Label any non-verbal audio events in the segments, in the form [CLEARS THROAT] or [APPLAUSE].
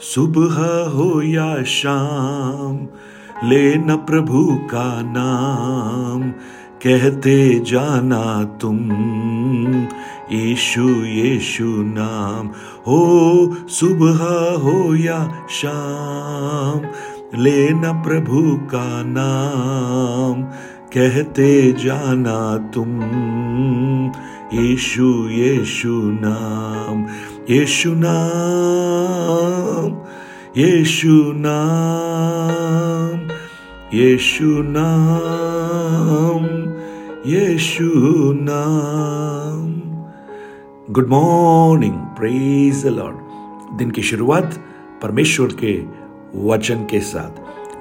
सुबह हो या शाम, लेना प्रभु का नाम। कहते जाना तुम यीशु यीशु नाम। हो सुबह हो या शाम, लेना प्रभु का नाम। कहते जाना तुम। यीशु यीशु नाम यीशु नाम यीशु नाम यीशु नाम यीशु नाम। Good morning praise the lord दिन की शुरुआत परमेश्वर के वचन के साथ।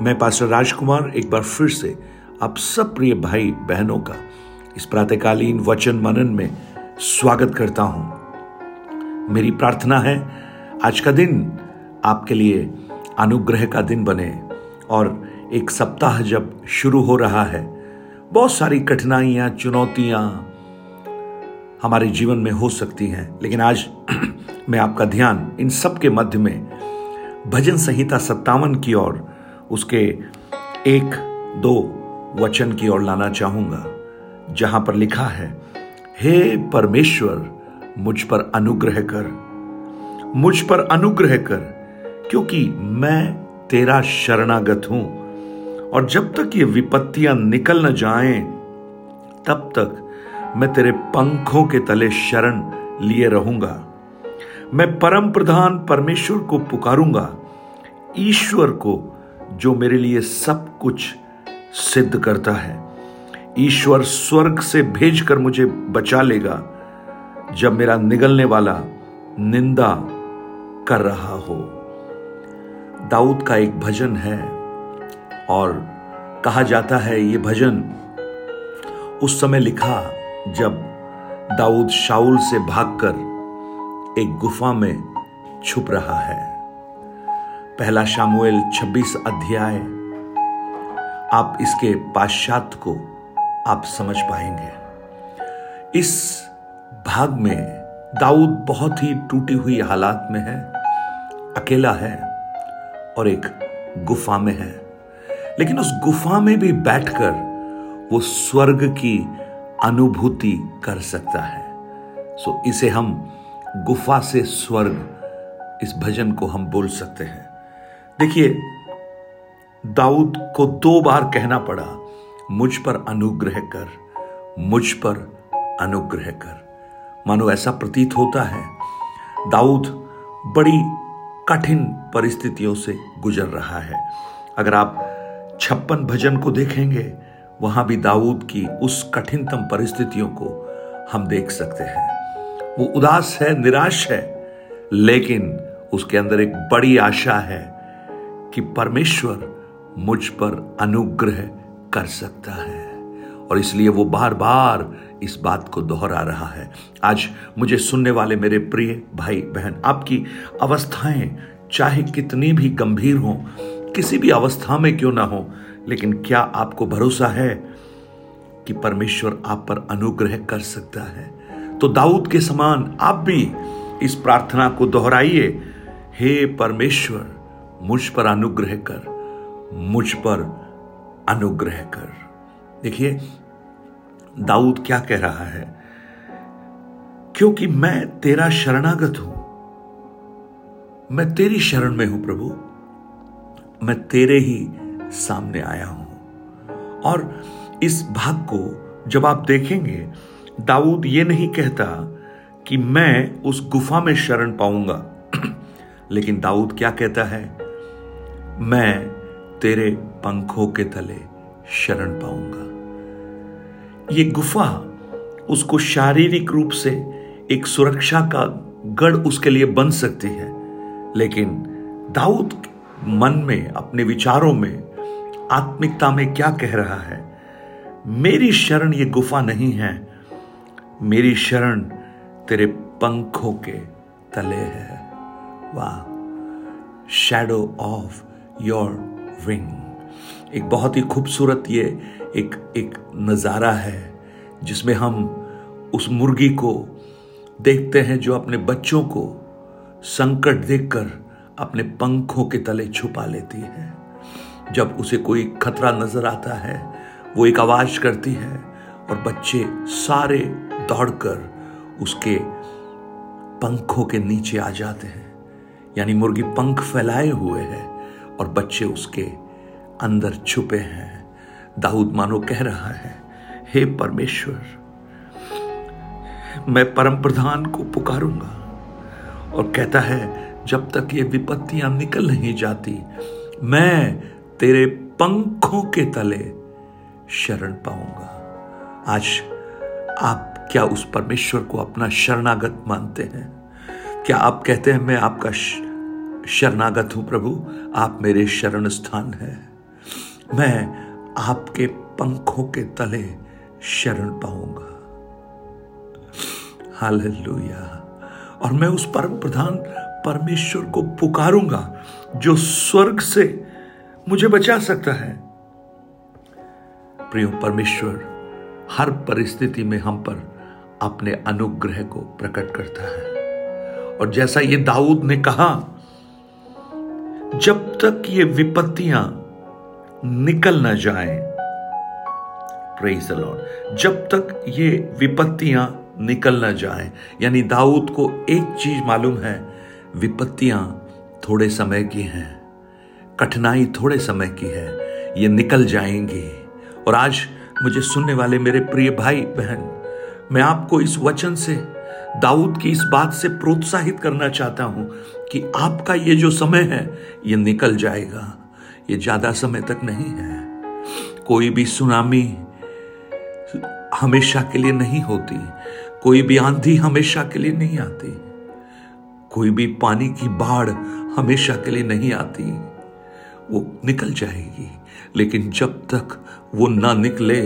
मैं पास्टर राजकुमार एक बार फिर से आप सब प्रिय भाई बहनों का इस प्रातकालीन वचन मनन में स्वागत करता हूँ। मेरी प्रार्थना है, आज का दिन आपके लिए अनुग्रह का दिन बने और एक सप्ताह जब शुरू हो रहा है, बहुत सारी कठिनाइयाँ, चुनौतियाँ हमारे जीवन में हो सकती हैं, लेकिन आज [CLEARS THROAT] मैं आपका ध्यान इन सब के मध्य में भजन संहिता सत्तावन की ओर उसके एक, दो वचन की ओर लाना चाहूँगा, जहाँ पर लिखा है, हे परमेश्वर, मुझ पर अनुग्रह कर, मुझ पर अनुग्रह कर, क्योंकि मैं तेरा शरणागत हूँ। और जब तक ये विपत्तियाँ निकल न जाएँ, तब तक मैं तेरे पंखों के तले शरण लिए रहूँगा। मैं परम प्रधान परमेश्वर को पुकारूँगा, ईश्वर को, जो मेरे लिए सब कुछ सिद्ध करता है। ईश्वर स्वर्ग से भेजकर मुझे बचा लेगा, जब मेरा निगलने वाला निंदा कर रहा हो। दाऊद का एक भजन है और कहा जाता है, ये भजन उस समय लिखा जब दाऊद शाउल से भागकर एक गुफा में छुप रहा है। पहला शामुएल 26 अध्याय आप इसके पाश्चात्य को आप समझ पाएँगे। इस भाग में दाऊद बहुत ही टूटी हुई हालात में है, अकेला है और एक गुफा में है। लेकिन उस गुफा में भी बैठकर वो स्वर्ग की अनुभूति कर सकता है। सो इसे हम गुफा से स्वर्ग, इस भजन को हम बोल सकते हैं। देखिए दाऊद को दो बार कहना पड़ा, मुझ पर अनुग्रह कर, मुझ पर अनुग्रह कर। मानो ऐसा प्रतीत होता है, दाऊद बड़ी कठिन परिस्थितियों से गुजर रहा है। अगर आप छप्पन भजन को देखेंगे, वहाँ भी दाऊद की उस कठिनतम परिस्थितियों को हम देख सकते हैं। वो उदास है, निराश है, लेकिन उसके अंदर एक बड़ी आशा है कि परमेश्वर मुझ पर अनुग्रह कर सकता है। और इसलिए वो बार बार इस बात को दोहरा रहा है। आज मुझे सुनने वाले मेरे प्रिय भाई बहन आपकी अवस्थाएँ, चाहे कितनी भी गंभीर हों, किसी भी अवस्था में क्यों ना हो, लेकिन क्या आपको भरोसा है कि परमेश्वर आप पर अनुग्रह कर सकता है? तो दाऊद के समान आप भी इस प्रार्थना को दोहराइए, हे परमेश्वर, मुझ पर अनुग्रह कर। मुझ पर अनुग्रह कर। देखिए, दाऊद क्या कह रहा है? क्योंकि मैं तेरा शरणागत हूँ। मैं तेरी शरण में हूँ प्रभु। मैं तेरे ही सामने आया हूँ। और इस भाग को जब आप देखेंगे, दाऊद ये नहीं कहता कि मैं उस गुफा में शरण पाऊँगा। [CLEARS THROAT] लेकिन दाऊद क्या कहता है? मैं तेरे पंखों के तले शरण पाऊँगा। ये गुफा उसको शारीरिक रूप से एक सुरक्षा का गढ़ उसके लिए बन सकती है, लेकिन दाऊद मन में, अपने विचारों में, आत्मिकता में क्या कह रहा है? मेरी शरण ये गुफा नहीं है, मेरी शरण तेरे पंखों के तले है। वाह शैडो ऑफ़ योर विंग एक बहुत ही खूबसूरत ये एक एक नज़ारा है, जिसमें हम उस मुर्गी को देखते हैं जो अपने बच्चों को संकट देखकर अपने पंखों के तले छुपा लेती है। जब उसे कोई खतरा नज़र आता है, वो एक आवाज़ करती है और बच्चे सारे दौड़कर उसके पंखों के नीचे आ जाते हैं। यानी मुर्गी पंख फैलाए हुए है। और बच्चे उसके अंदर छुपे हैं। दाऊद मानो कह रहा है, हे परमेश्वर, मैं परम प्रधान को पुकारूँगा। और कहता है, जब तक ये विपत्तियाँ निकल नहीं जाती, मैं तेरे पंखों के तले शरण पाऊँगा। आज आप क्या उस परमेश्वर को अपना शरणागत मानते हैं? क्या आप कहते हैं, मैं आपका शरणागत हूँ प्रभु। आप मेरे शरण स्थान है। मैं आपके पंखों के तले शरण पाऊँगा। हालेलुया। और मैं उस परम प्रधान परमेश्वर को पुकारूँगा, जो स्वर्ग से मुझे बचा सकता है। प्रियो परमेश्वर, हर परिस्थिति में हम पर अपने अनुग्रह को प्रकट करता है। और जैसा ये दाऊद ने कहा जब तक ये विपत्तियाँ निकल न जाए लॉर्ड जब तक ये विपत्तियाँ निकल न जाए, यानी दाऊद को एक चीज़ मालूम है, विपत्तियाँ थोड़े समय की हैं, कठिनाई थोड़े समय की है, ये निकल जाएँगी। और आज मुझे सुनने वाले मेरे प्रिय भाई बहन, मैं आपको इस वचन से, दाऊद की इस बात से प्रोत्साहित करना चाहता हूँ कि आपका ये जो समय है, ये निकल जाएगा। ये ज़्यादा समय तक नहीं है। कोई भी सुनामी हमेशा के लिए नहीं होती। कोई भी आंधी हमेशा के लिए नहीं आती। कोई भी पानी की बाढ़ हमेशा के लिए नहीं आती। वो निकल जाएगी। लेकिन जब तक वो ना निकले,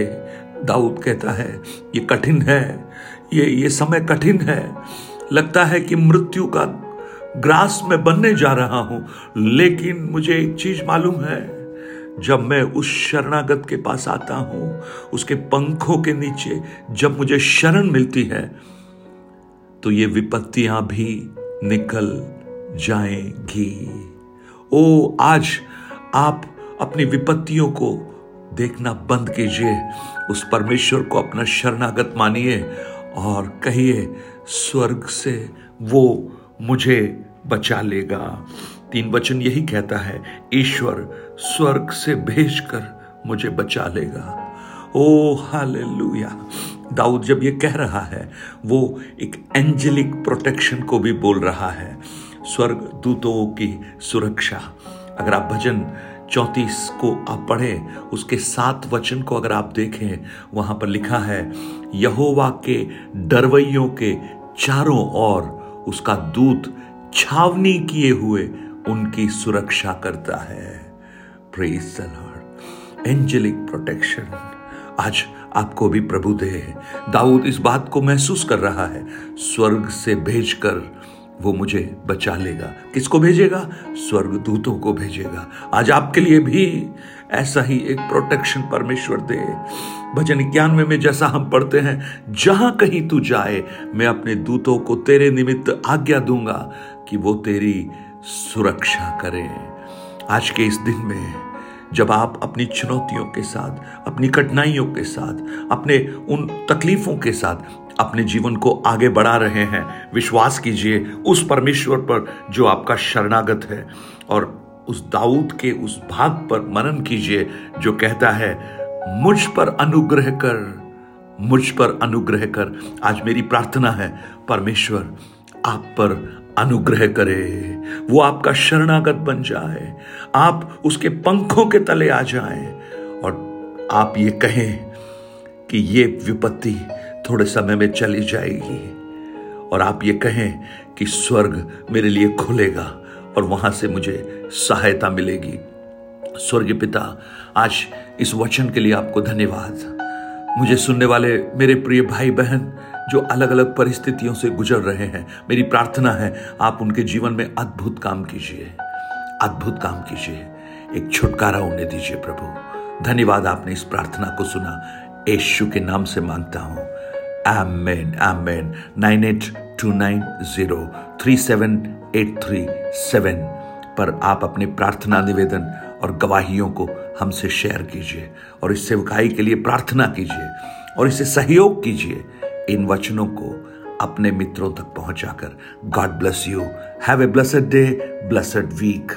दाऊद कहता है, ये कठिन है। ये ये समय कठिन है। लगता है कि मृत्यु का ग्रास में बनने जा रहा हूँ। लेकिन मुझे एक चीज़ मालूम है। जब मैं उस शरणागत के पास आता हूँ, उसके पंखों के नीचे जब मुझे शरण मिलती है तो ये विपत्तियाँ भी निकल जाएँगी। ओ, आज आप अपनी विपत्तियों को देखना बंद कीजिए। उस परमेश्वर को अपना शरणागत मानिए और कहिए, स्वर्ग से वो मुझे बचा लेगा। तीन वचन यही कहता है, ईश्वर स्वर्ग से भेजकर मुझे बचा लेगा। ओ, हालेलुया। दाऊद जब ये कह रहा है, वो एक एंजेलिक प्रोटेक्शन को भी बोल रहा है, स्वर्ग दूतों की सुरक्षा। अगर आप भजन चौतीस को आप पढ़ें, उसके सात वचन को अगर आप देखें, वहाँ पर लिखा है, यहोवा के डरवैयों के चारों ओर उसका दूत छावनी किए हुए उनकी सुरक्षा करता है। एंजेलिक प्रोटेक्शन आज आपको भी प्रभु दे। दाऊद, इस बात को महसूस कर रहा है। स्वर्ग से भेजकर वो मुझे बचा लेगा। किसको भेजेगा? स्वर्ग दूतों को भेजेगा। आज आपके लिए भी ऐसा ही एक प्रोटेक्शन परमेश्वर दे। भजन इक्यानवे में जैसा हम पढ़ते हैं, जहाँ कहीं तू जाए, मैं अपने दूतों को तेरे निमित्त आज्ञा दूँगा कि वो तेरी सुरक्षा करें। आज के इस दिन में, जब आप अपनी चुनौतियों के साथ, अपनी कठिनाइयों के साथ, अपने उन तकलीफों के साथ, अपने जीवन को आगे बढ़ा रहे हैं, विश्वास कीजिए, उस परमेश्वर पर जो आपका शरणागत है और उस दाऊद के उस भाग पर मनन कीजिए, जो कहता है, मुझ पर अनुग्रह कर, मुझ पर अनुग्रह कर। आज मेरी प्रार्थना है, परमेश्वर, आप पर अनुग्रह करे। वो आपका शरणागत बन जाए। आप उसके पंखों के तले आ जाए। और आप ये कहें कि ये विपत्ति थोड़े समय में चली जाएगी। और आप ये कहें कि स्वर्ग मेरे लिए खुलेगा। और वहाँ से मुझे सहायता मिलेगी। स्वर्ग पिता, आज इस वचन के लिए आपको धन्यवाद। मुझे सुनने वाले मेरे प्रिय भाई बहन जो अलग अलग परिस्थितियों से गुजर रहे हैं, मेरी प्रार्थना है आप उनके जीवन में अद्भुत काम कीजिए। अद्भुत काम कीजिए। एक छुटकारा उन्हें दीजिए प्रभु। धन्यवाद आपने इस प्रार्थना को सुना। यशु के नाम से माँगता हूँ। Amen. Amen. 9829037837 पर आप अपने प्रार्थना निवेदन और गवाहियों को हमसे शेयर कीजिए और इस सेवकाई के लिए प्रार्थना कीजिए और इसे सहयोग कीजिए इन वचनों को अपने मित्रों तक पहुंचाकर god bless you have a blessed day blessed week